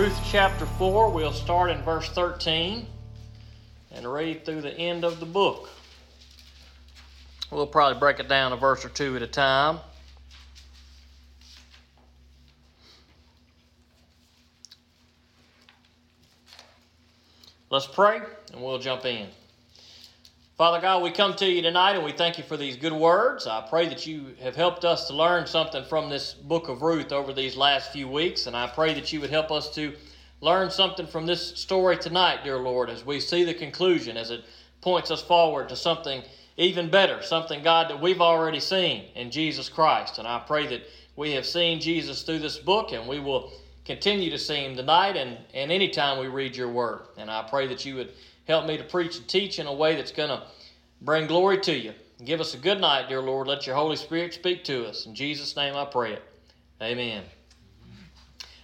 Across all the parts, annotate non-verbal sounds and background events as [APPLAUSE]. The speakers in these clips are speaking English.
Ruth chapter 4, we'll start in verse 13 and read through the end of the book. We'll probably break it down a verse or two at a time. Let's pray and we'll jump in. Father God, we come to you tonight and we thank you for these good words. I pray that you have helped us to learn something from this book of Ruth over these last few weeks, and I pray that you would help us to learn something from this story tonight, dear Lord, as we see the conclusion, as it points us forward to something even better, something, God, that we've already seen in Jesus Christ. And I pray that we have seen Jesus through this book and we will continue to see him tonight and, and anytime we read your word. And I pray that you would Help me to preach and teach in a way that's going to bring glory to you. Give us a good night, dear Lord. Let your Holy Spirit speak to us. In Jesus' name I pray it. Amen.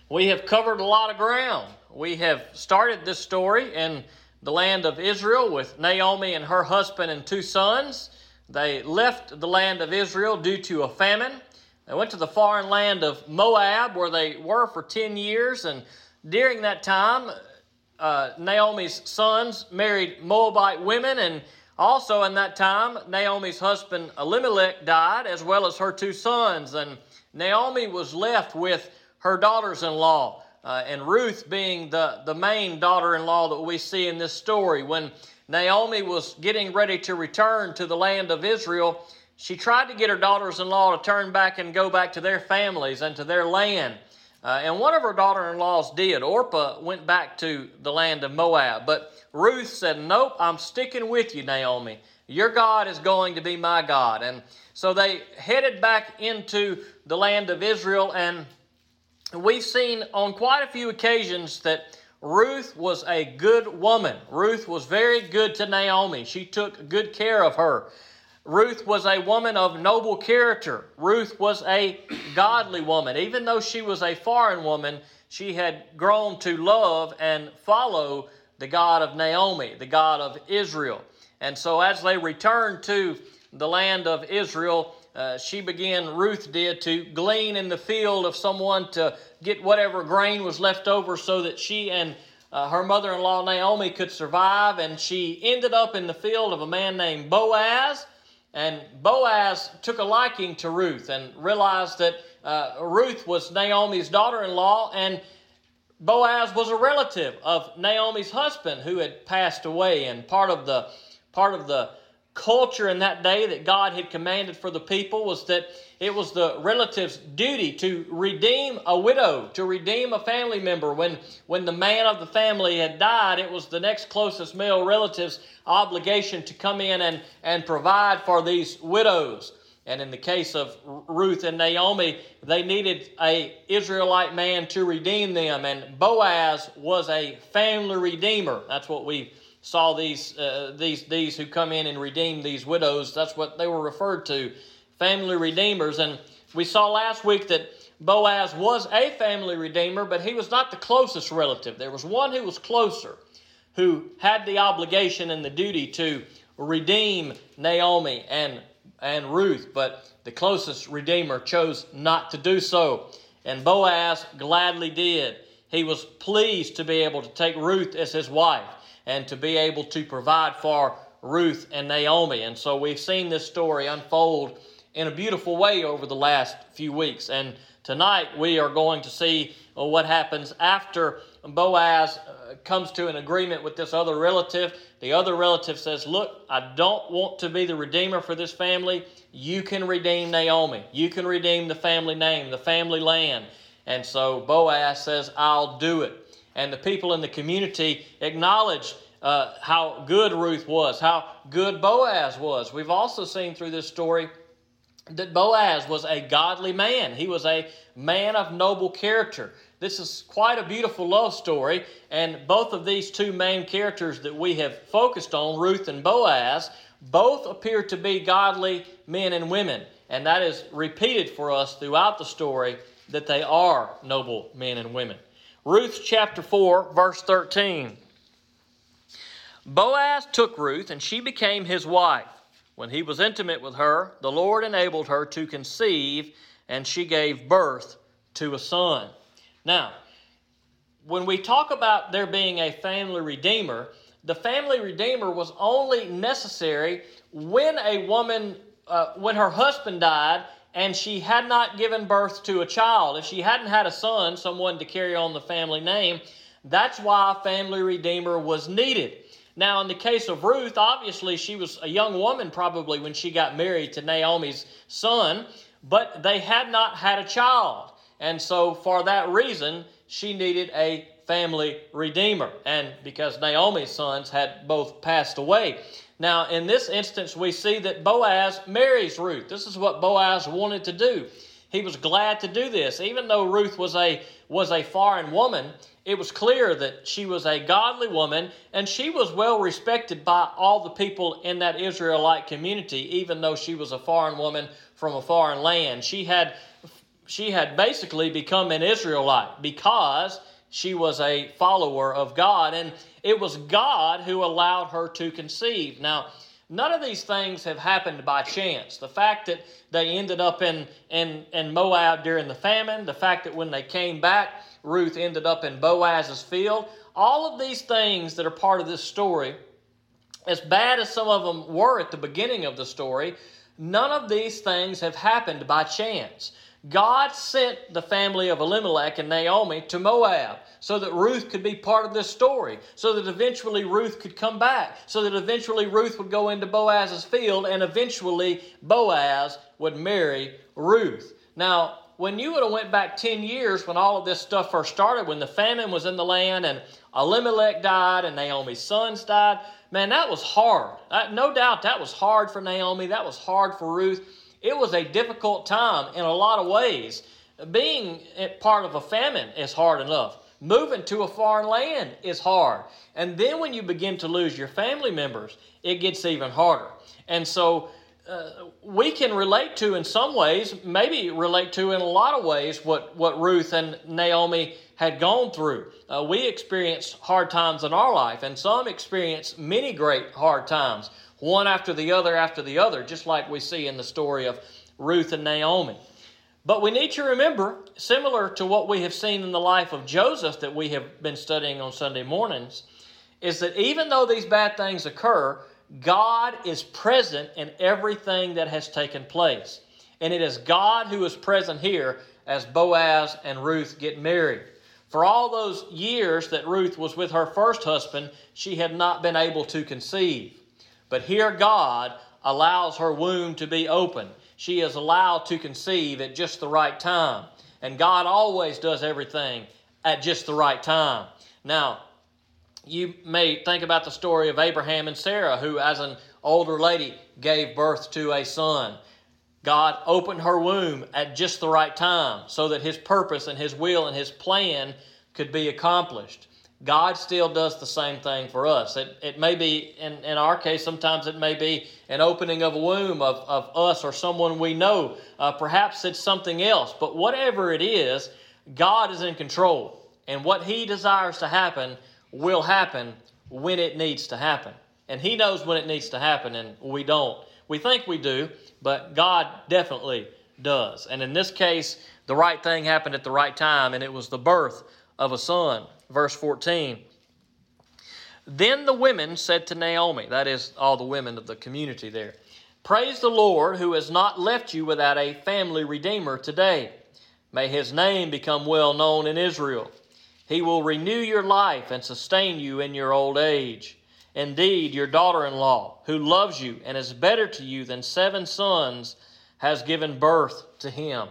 We have covered a lot of ground. We have started this story in the land of Israel with Naomi and her husband and two sons. They left the land of Israel due to a famine. They went to the foreign land of Moab where they were for 10 years. And during that time, uh, Naomi's sons married Moabite women, and also in that time, Naomi's husband Elimelech died, as well as her two sons. And Naomi was left with her daughters in law, uh, and Ruth being the, the main daughter in law that we see in this story. When Naomi was getting ready to return to the land of Israel, she tried to get her daughters in law to turn back and go back to their families and to their land. Uh, and one of her daughter in laws did. Orpah went back to the land of Moab. But Ruth said, Nope, I'm sticking with you, Naomi. Your God is going to be my God. And so they headed back into the land of Israel. And we've seen on quite a few occasions that Ruth was a good woman. Ruth was very good to Naomi. She took good care of her. Ruth was a woman of noble character. Ruth was a godly woman. Even though she was a foreign woman, she had grown to love and follow the God of Naomi, the God of Israel. And so as they returned to the land of Israel, uh, she began, Ruth did, to glean in the field of someone to get whatever grain was left over so that she and uh, her mother in law Naomi could survive. And she ended up in the field of a man named Boaz. And Boaz took a liking to Ruth and realized that uh, Ruth was Naomi's daughter in law, and Boaz was a relative of Naomi's husband who had passed away. And part of the, part of the culture in that day that God had commanded for the people was that it was the relative's duty to redeem a widow, to redeem a family member. When, when the man of the family had died, it was the next closest male relative's obligation to come in and, and provide for these widows. And in the case of Ruth and Naomi, they needed a Israelite man to redeem them, and Boaz was a family redeemer. That's what we saw these, uh, these, these who come in and redeem these widows. That's what they were referred to, family redeemers. And we saw last week that Boaz was a family redeemer, but he was not the closest relative. There was one who was closer, who had the obligation and the duty to redeem Naomi and, and Ruth, but the closest redeemer chose not to do so. And Boaz gladly did. He was pleased to be able to take Ruth as his wife and to be able to provide for Ruth and Naomi. And so we've seen this story unfold in a beautiful way over the last few weeks. And tonight we are going to see uh, what happens after Boaz uh, comes to an agreement with this other relative. The other relative says, Look, I don't want to be the redeemer for this family. You can redeem Naomi. You can redeem the family name, the family land. And so Boaz says, I'll do it and the people in the community acknowledged uh, how good Ruth was, how good Boaz was. We've also seen through this story that Boaz was a godly man. He was a man of noble character. This is quite a beautiful love story, and both of these two main characters that we have focused on, Ruth and Boaz, both appear to be godly men and women. And that is repeated for us throughout the story that they are noble men and women. Ruth chapter 4, verse 13. Boaz took Ruth, and she became his wife. When he was intimate with her, the Lord enabled her to conceive, and she gave birth to a son. Now, when we talk about there being a family redeemer, the family redeemer was only necessary when a woman, uh, when her husband died and she had not given birth to a child. If she hadn't had a son, someone to carry on the family name, that's why a family redeemer was needed. Now, in the case of Ruth, obviously she was a young woman probably when she got married to Naomi's son, but they had not had a child. And so, for that reason, she needed a family redeemer. And because Naomi's sons had both passed away. Now, in this instance, we see that Boaz marries Ruth. This is what Boaz wanted to do. He was glad to do this. Even though Ruth was a, was a foreign woman, it was clear that she was a godly woman and she was well respected by all the people in that Israelite community, even though she was a foreign woman from a foreign land. She had, she had basically become an Israelite because she was a follower of God, and it was God who allowed her to conceive. Now, none of these things have happened by chance. The fact that they ended up in, in, in Moab during the famine, the fact that when they came back, Ruth ended up in Boaz's field, all of these things that are part of this story, as bad as some of them were at the beginning of the story, none of these things have happened by chance. God sent the family of Elimelech and Naomi to Moab so that Ruth could be part of this story, so that eventually Ruth could come back, so that eventually Ruth would go into Boaz's field, and eventually Boaz would marry Ruth. Now, when you would have went back 10 years when all of this stuff first started, when the famine was in the land and Elimelech died and Naomi's sons died, man, that was hard. no doubt that was hard for Naomi. That was hard for Ruth. It was a difficult time in a lot of ways. Being part of a famine is hard enough. Moving to a foreign land is hard. And then when you begin to lose your family members, it gets even harder. And so uh, we can relate to in some ways, maybe relate to in a lot of ways, what, what Ruth and Naomi had gone through. Uh, we experienced hard times in our life, and some experienced many great hard times, one after the other after the other, just like we see in the story of Ruth and Naomi. But we need to remember, similar to what we have seen in the life of Joseph that we have been studying on Sunday mornings, is that even though these bad things occur, God is present in everything that has taken place. And it is God who is present here as Boaz and Ruth get married. For all those years that Ruth was with her first husband, she had not been able to conceive. But here God allows her womb to be open she is allowed to conceive at just the right time. And God always does everything at just the right time. Now, you may think about the story of Abraham and Sarah, who, as an older lady, gave birth to a son. God opened her womb at just the right time so that His purpose and His will and His plan could be accomplished. God still does the same thing for us. It, it may be, in, in our case, sometimes it may be an opening of a womb of, of us or someone we know. Uh, perhaps it's something else. But whatever it is, God is in control. And what He desires to happen will happen when it needs to happen. And He knows when it needs to happen, and we don't. We think we do, but God definitely does. And in this case, the right thing happened at the right time, and it was the birth of a son verse 14. Then the women said to Naomi, that is, all the women of the community there, Praise the Lord who has not left you without a family redeemer today. May his name become well known in Israel. He will renew your life and sustain you in your old age. Indeed, your daughter in law, who loves you and is better to you than seven sons, has given birth to him.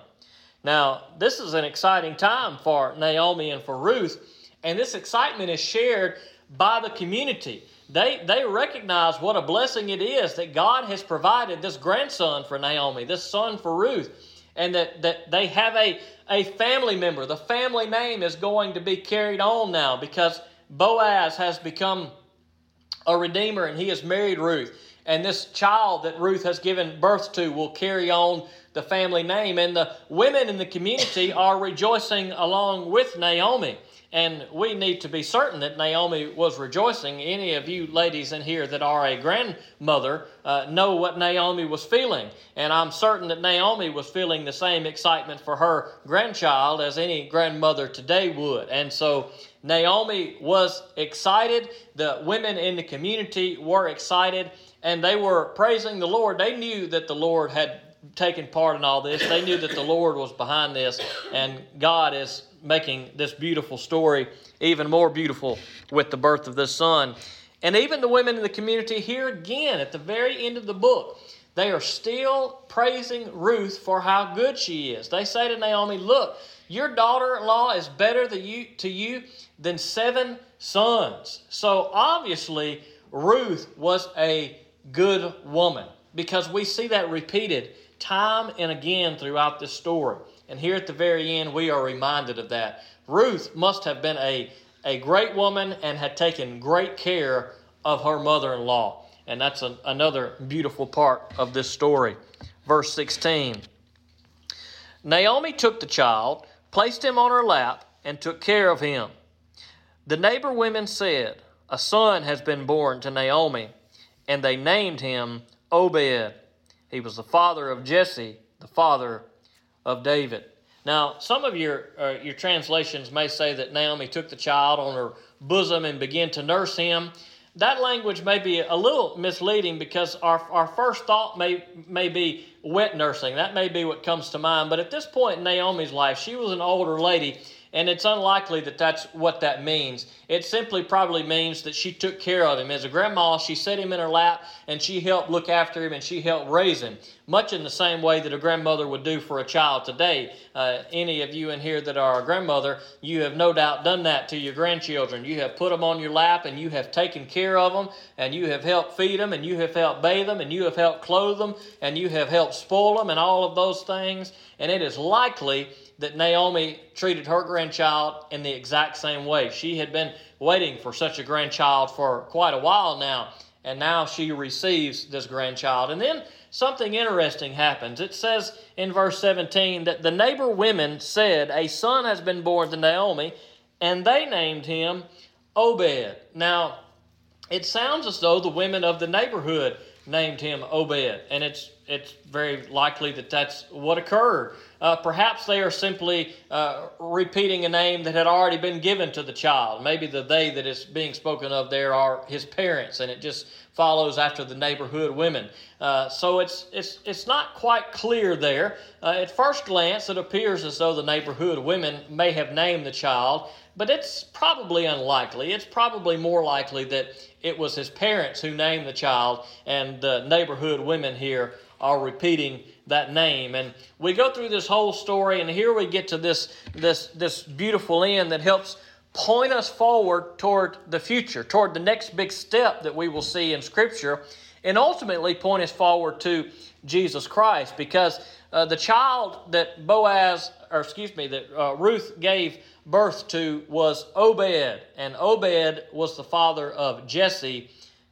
Now, this is an exciting time for Naomi and for Ruth and this excitement is shared by the community. They, they recognize what a blessing it is that God has provided this grandson for Naomi, this son for Ruth, and that, that they have a, a family member. The family name is going to be carried on now because Boaz has become a redeemer and he has married Ruth. And this child that Ruth has given birth to will carry on the family name. And the women in the community are rejoicing along with Naomi. And we need to be certain that Naomi was rejoicing. Any of you ladies in here that are a grandmother uh, know what Naomi was feeling. And I'm certain that Naomi was feeling the same excitement for her grandchild as any grandmother today would. And so Naomi was excited. The women in the community were excited. And they were praising the Lord. They knew that the Lord had taken part in all this. They knew that the Lord was behind this. And God is making this beautiful story even more beautiful with the birth of this son. And even the women in the community here again at the very end of the book, they are still praising Ruth for how good she is. They say to Naomi, Look, your daughter in law is better you, to you than seven sons. So obviously, Ruth was a good woman because we see that repeated time and again throughout this story. And here at the very end, we are reminded of that. Ruth must have been a, a great woman and had taken great care of her mother in law. And that's a, another beautiful part of this story. Verse 16 Naomi took the child, placed him on her lap, and took care of him. The neighbor women said, A son has been born to Naomi, and they named him Obed. He was the father of Jesse, the father of David. Now, some of your, uh, your translations may say that Naomi took the child on her bosom and began to nurse him. That language may be a little misleading because our, our first thought may, may be wet nursing. That may be what comes to mind. But at this point in Naomi's life, she was an older lady and it's unlikely that that's what that means. It simply probably means that she took care of him. As a grandma, she set him in her lap and she helped look after him and she helped raise him, much in the same way that a grandmother would do for a child today. Uh, any of you in here that are a grandmother, you have no doubt done that to your grandchildren. You have put them on your lap and you have taken care of them and you have helped feed them and you have helped bathe them and you have helped clothe them and you have helped spoil them and all of those things. And it is likely that Naomi treated her grandchild in the exact same way. She had been waiting for such a grandchild for quite a while now, and now she receives this grandchild. And then something interesting happens. It says in verse 17 that the neighbor women said, A son has been born to Naomi, and they named him Obed. Now, it sounds as though the women of the neighborhood named him Obed, and it's it's very likely that that's what occurred. Uh, perhaps they are simply uh, repeating a name that had already been given to the child. Maybe the they that is being spoken of there are his parents, and it just follows after the neighborhood women. Uh, so it's, it's, it's not quite clear there. Uh, at first glance, it appears as though the neighborhood women may have named the child, but it's probably unlikely. It's probably more likely that it was his parents who named the child, and the neighborhood women here are repeating that name. And we go through this whole story, and here we get to this, this, this beautiful end that helps point us forward toward the future, toward the next big step that we will see in Scripture, and ultimately point us forward to Jesus Christ. Because uh, the child that Boaz, or excuse me, that uh, Ruth gave birth to was Obed, and Obed was the father of Jesse,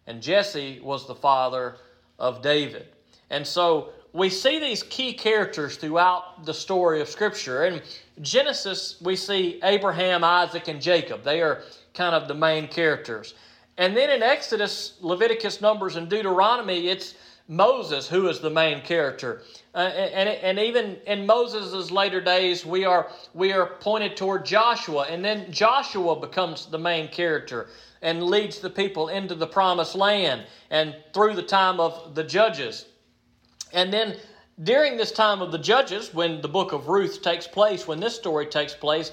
and Jesse was the father of David. And so we see these key characters throughout the story of Scripture. In Genesis, we see Abraham, Isaac, and Jacob. They are kind of the main characters. And then in Exodus, Leviticus, Numbers, and Deuteronomy, it's Moses who is the main character. Uh, and, and even in Moses' later days, we are, we are pointed toward Joshua. And then Joshua becomes the main character and leads the people into the promised land and through the time of the judges. And then during this time of the Judges, when the book of Ruth takes place, when this story takes place,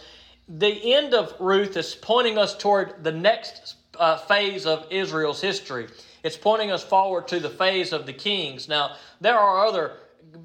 the end of Ruth is pointing us toward the next uh, phase of Israel's history. It's pointing us forward to the phase of the kings. Now, there are other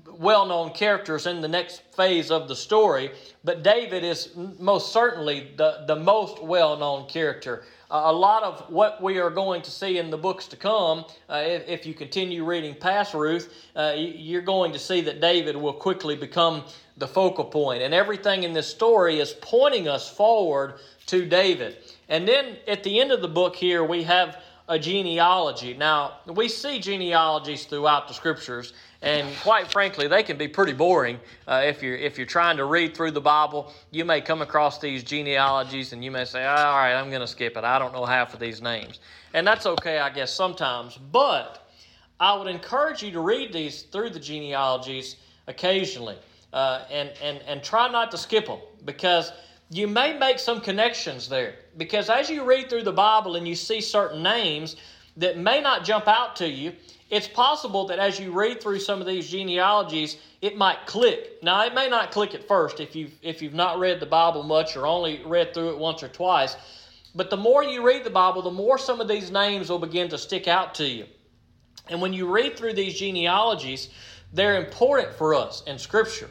well known characters in the next phase of the story, but David is most certainly the, the most well known character a lot of what we are going to see in the books to come, uh, if, if, you continue reading past Ruth, uh, you're going to see that David will quickly become the focal point. And everything in this story is pointing us forward to David. And then at the end of the book here, we have a genealogy. Now, we see genealogies throughout the scriptures, and quite frankly, they can be pretty boring uh, if you're if you're trying to read through the Bible. You may come across these genealogies, and you may say, "All right, I'm going to skip it. I don't know half of these names," and that's okay, I guess, sometimes. But I would encourage you to read these through the genealogies occasionally, uh, and and and try not to skip them because you may make some connections there. Because as you read through the Bible and you see certain names that may not jump out to you it's possible that as you read through some of these genealogies, it might click. Now, it may not click at first if you've, if you've not read the Bible much or only read through it once or twice. But the more you read the Bible, the more some of these names will begin to stick out to you. And when you read through these genealogies, they're important for us in Scripture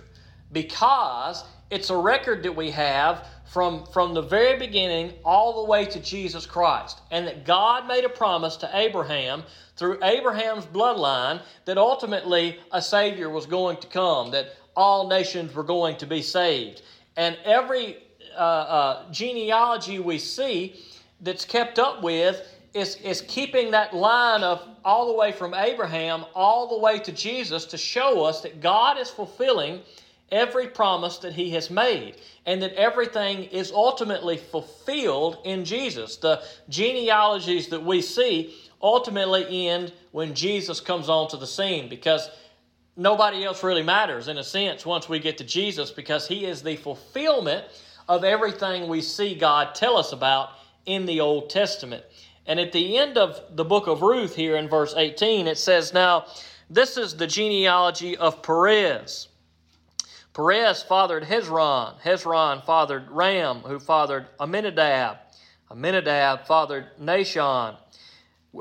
because it's a record that we have from, from the very beginning all the way to Jesus Christ. And that God made a promise to Abraham through Abraham's bloodline that ultimately a Savior was going to come, that all nations were going to be saved. And every uh, uh, genealogy we see that's kept up with is, is keeping that line of all the way from Abraham all the way to Jesus to show us that God is fulfilling every promise that he has made and that everything is ultimately fulfilled in Jesus. The genealogies that we see ultimately end when Jesus comes onto the scene because nobody else really matters in a sense once we get to Jesus because he is the fulfillment of everything we see God tell us about in the Old Testament. And at the end of the book of Ruth here in verse 18 it says now this is the genealogy of Perez. Perez fathered Hezron. Hezron fathered Ram, who fathered Amminadab. Amminadab fathered Nahshon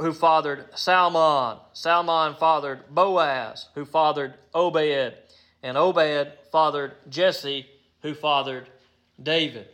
who fathered Salmon. Salmon fathered Boaz, who fathered Obed. And Obed fathered Jesse, who fathered David.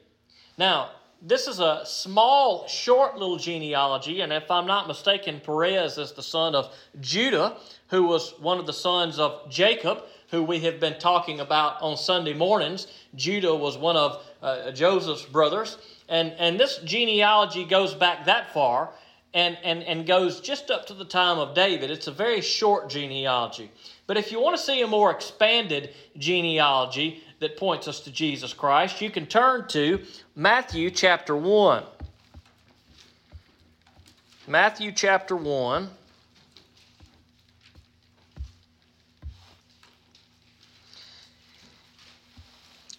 Now, this is a small, short little genealogy, and if I'm not mistaken, Perez is the son of Judah, who was one of the sons of Jacob, who we have been talking about on Sunday mornings. Judah was one of uh, Joseph's brothers. And, and this genealogy goes back that far and, and, and goes just up to the time of David. It's a very short genealogy. But if you want to see a more expanded genealogy that points us to Jesus Christ, you can turn to Matthew chapter 1. Matthew chapter 1.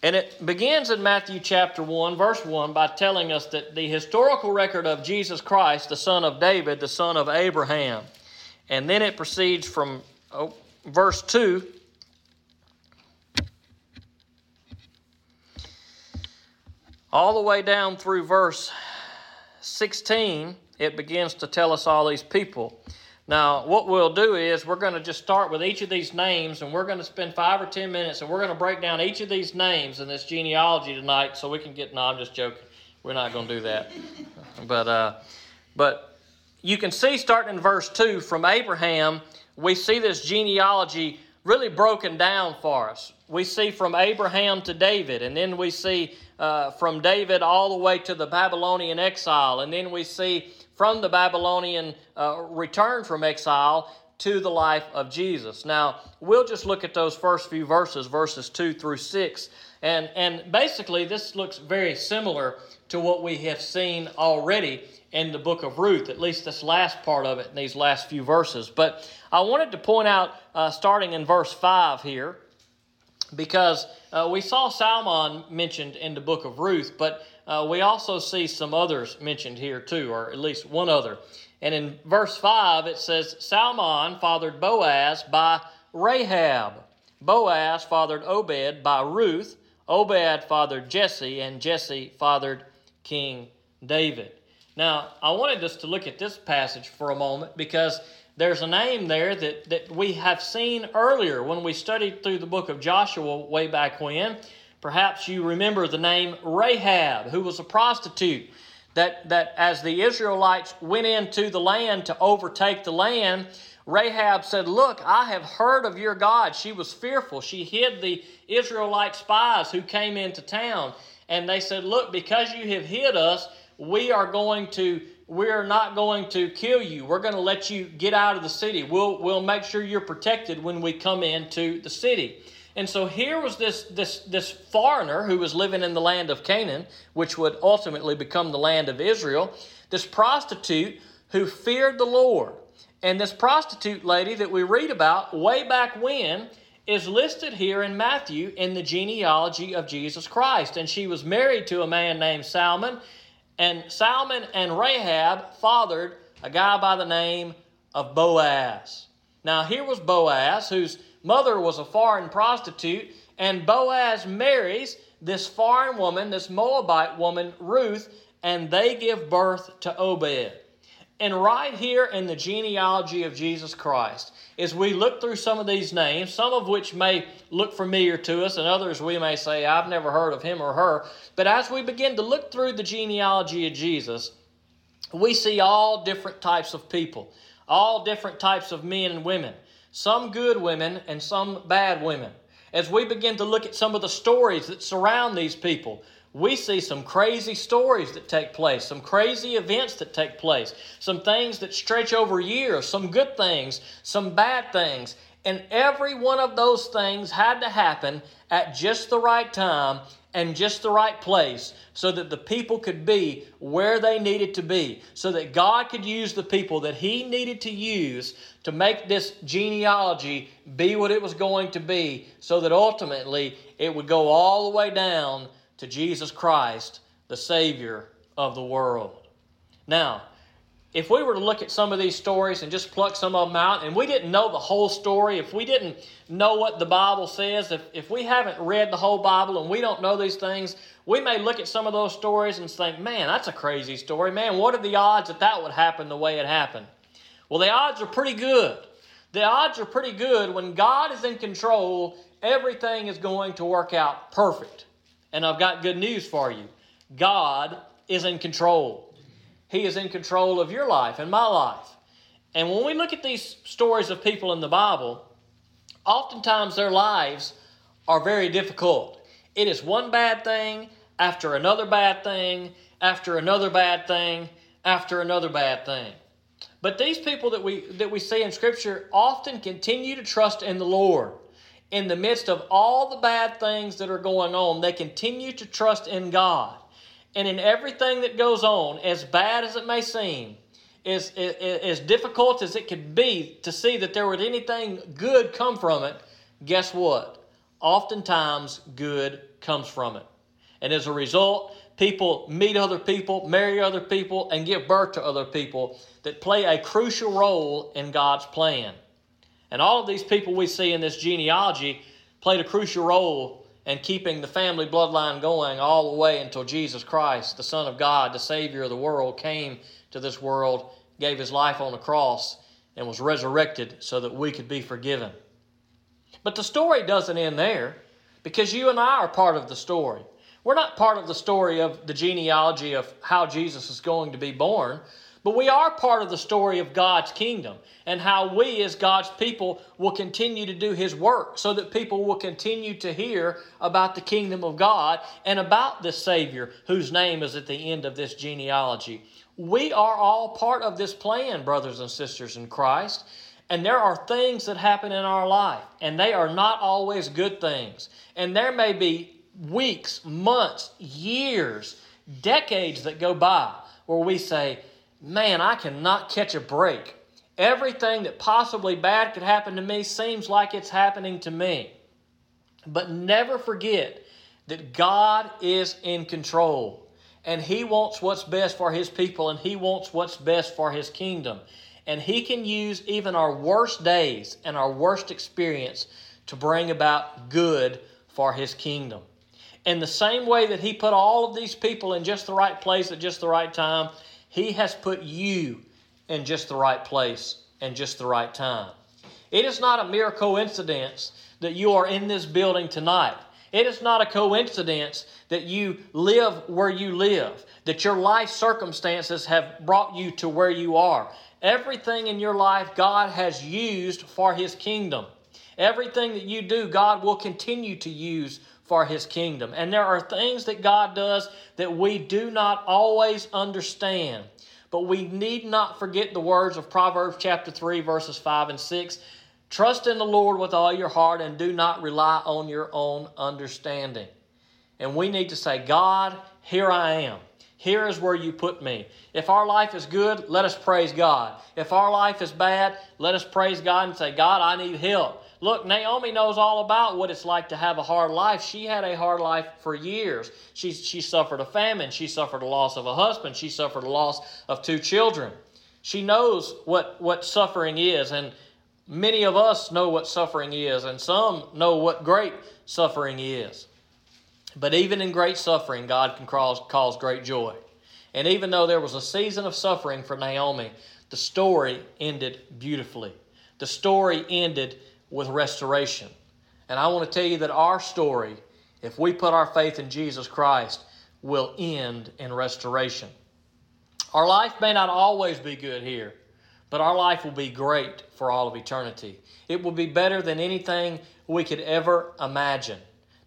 And it begins in Matthew chapter 1, verse 1, by telling us that the historical record of Jesus Christ, the son of David, the son of Abraham. And then it proceeds from oh, verse 2 all the way down through verse 16. It begins to tell us all these people. Now, what we'll do is we're going to just start with each of these names and we're going to spend five or ten minutes and we're going to break down each of these names in this genealogy tonight so we can get. No, I'm just joking. We're not going to do that. [LAUGHS] But, uh, but you can see starting in verse 2 from Abraham, we see this genealogy really broken down for us. We see from Abraham to David, and then we see uh, from David all the way to the Babylonian exile, and then we see from the Babylonian uh, return from exile to the life of Jesus. Now, we'll just look at those first few verses, verses 2 through 6. And, and basically, this looks very similar to what we have seen already in the book of Ruth, at least this last part of it in these last few verses. But I wanted to point out, uh, starting in verse 5 here, because uh, we saw Salmon mentioned in the book of Ruth, but uh, we also see some others mentioned here too, or at least one other. And in verse 5, it says, Salmon fathered Boaz by Rahab. Boaz fathered Obed by Ruth. Obed fathered Jesse, and Jesse fathered King David. Now, I wanted us to look at this passage for a moment because there's a name there that, that we have seen earlier when we studied through the book of Joshua way back when. Perhaps you remember the name Rahab, who was a prostitute. That, that as the Israelites went into the land to overtake the land, Rahab said, Look, I have heard of your God. She was fearful. She hid the Israelite spies who came into town. And they said, Look, because you have hid us, we are going to we're not going to kill you. We're going to let you get out of the city. We'll, we'll make sure you're protected when we come into the city. And so here was this, this, this foreigner who was living in the land of Canaan, which would ultimately become the land of Israel, this prostitute who feared the Lord. And this prostitute lady that we read about way back when is listed here in Matthew in the genealogy of Jesus Christ. And she was married to a man named Salmon, and Salmon and Rahab fathered a guy by the name of Boaz. Now, here was Boaz, whose mother was a foreign prostitute, and Boaz marries this foreign woman, this Moabite woman, Ruth, and they give birth to Obed. And right here in the genealogy of Jesus Christ, as we look through some of these names, some of which may look familiar to us, and others we may say, I've never heard of him or her. But as we begin to look through the genealogy of Jesus, we see all different types of people, all different types of men and women, some good women and some bad women. As we begin to look at some of the stories that surround these people, we see some crazy stories that take place, some crazy events that take place, some things that stretch over years, some good things, some bad things. And every one of those things had to happen at just the right time and just the right place so that the people could be where they needed to be, so that God could use the people that He needed to use to make this genealogy be what it was going to be, so that ultimately it would go all the way down to Jesus Christ, the Savior of the world. Now, if we were to look at some of these stories and just pluck some of them out, and we didn't know the whole story, if we didn't know what the Bible says, if, if we haven't read the whole Bible and we don't know these things, we may look at some of those stories and think, man, that's a crazy story. Man, what are the odds that that would happen the way it happened? Well, the odds are pretty good. The odds are pretty good when God is in control, everything is going to work out perfect. And I've got good news for you God is in control. He is in control of your life and my life. And when we look at these stories of people in the Bible, oftentimes their lives are very difficult. It is one bad thing after another bad thing, after another bad thing, after another bad thing. But these people that we that we see in scripture often continue to trust in the Lord in the midst of all the bad things that are going on, they continue to trust in God. And in everything that goes on, as bad as it may seem, as, as, as difficult as it could be to see that there would anything good come from it, guess what? Oftentimes, good comes from it. And as a result, people meet other people, marry other people, and give birth to other people that play a crucial role in God's plan. And all of these people we see in this genealogy played a crucial role in keeping the family bloodline going all the way until Jesus Christ, the Son of God, the Savior of the world, came to this world, gave his life on the cross, and was resurrected so that we could be forgiven. But the story doesn't end there because you and I are part of the story. We're not part of the story of the genealogy of how Jesus is going to be born. But we are part of the story of God's kingdom and how we, as God's people, will continue to do His work so that people will continue to hear about the kingdom of God and about this Savior whose name is at the end of this genealogy. We are all part of this plan, brothers and sisters in Christ. And there are things that happen in our life, and they are not always good things. And there may be weeks, months, years, decades that go by where we say, man, I cannot catch a break. Everything that possibly bad could happen to me seems like it's happening to me. But never forget that God is in control and He wants what's best for His people and He wants what's best for His kingdom. And He can use even our worst days and our worst experience to bring about good for His kingdom. In the same way that He put all of these people in just the right place at just the right time, he has put you in just the right place and just the right time. It is not a mere coincidence that you are in this building tonight. It is not a coincidence that you live where you live, that your life circumstances have brought you to where you are. Everything in your life God has used for His kingdom. Everything that you do, God will continue to use for his kingdom. And there are things that God does that we do not always understand. But we need not forget the words of Proverbs chapter 3, verses 5 and 6. Trust in the Lord with all your heart and do not rely on your own understanding. And we need to say, God, here I am. Here is where you put me. If our life is good, let us praise God. If our life is bad, let us praise God and say, God, I need help. Look, Naomi knows all about what it's like to have a hard life. She had a hard life for years. She, she suffered a famine. She suffered a loss of a husband. She suffered a loss of two children. She knows what, what suffering is, and many of us know what suffering is, and some know what great suffering is. But even in great suffering, God can cause, cause great joy. And even though there was a season of suffering for Naomi, the story ended beautifully. The story ended with restoration. And I want to tell you that our story, if we put our faith in Jesus Christ, will end in restoration. Our life may not always be good here, but our life will be great for all of eternity. It will be better than anything we could ever imagine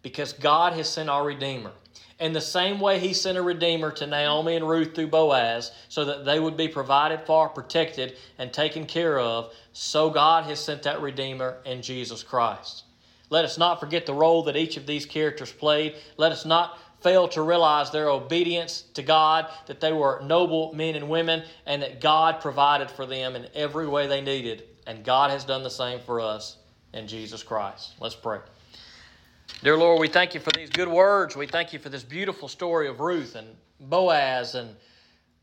because God has sent our Redeemer. In the same way He sent a Redeemer to Naomi and Ruth through Boaz so that they would be provided for, protected, and taken care of, so God has sent that Redeemer in Jesus Christ. Let us not forget the role that each of these characters played. Let us not fail to realize their obedience to God, that they were noble men and women, and that God provided for them in every way they needed. And God has done the same for us in Jesus Christ. Let's pray. Dear Lord, we thank you for these good words. We thank you for this beautiful story of Ruth and Boaz and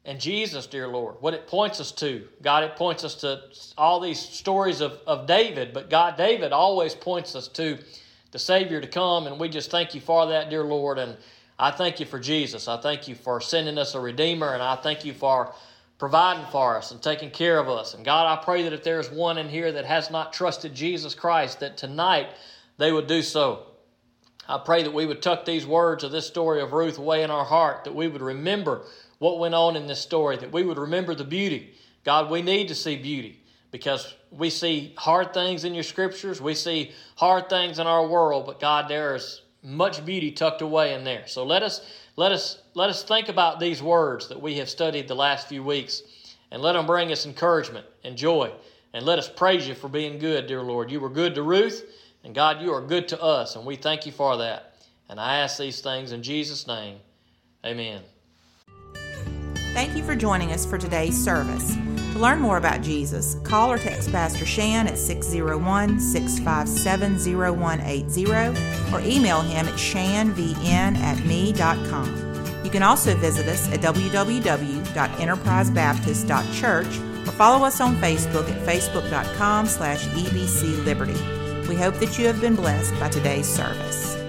and Jesus, dear Lord, what it points us to. God, it points us to all these stories of, of David, but God, David always points us to the Savior to come, and we just thank you for that, dear Lord. And I thank you for Jesus. I thank you for sending us a Redeemer, and I thank you for providing for us and taking care of us. And God, I pray that if there's one in here that has not trusted Jesus Christ, that tonight they would do so. I pray that we would tuck these words of this story of Ruth away in our heart, that we would remember what went on in this story, that we would remember the beauty. God, we need to see beauty because we see hard things in your scriptures, we see hard things in our world, but God, there is much beauty tucked away in there. So let us let us let us think about these words that we have studied the last few weeks and let them bring us encouragement and joy. And let us praise you for being good, dear Lord. You were good to Ruth. And God, you are good to us, and we thank you for that. And I ask these things in Jesus' name. Amen. Thank you for joining us for today's service. To learn more about Jesus, call or text Pastor Shan at 601 657 0180 or email him at shanvn at me.com. You can also visit us at www.enterprisebaptist.church or follow us on Facebook at facebook.com slash ebcliberty. We hope that you have been blessed by today's service.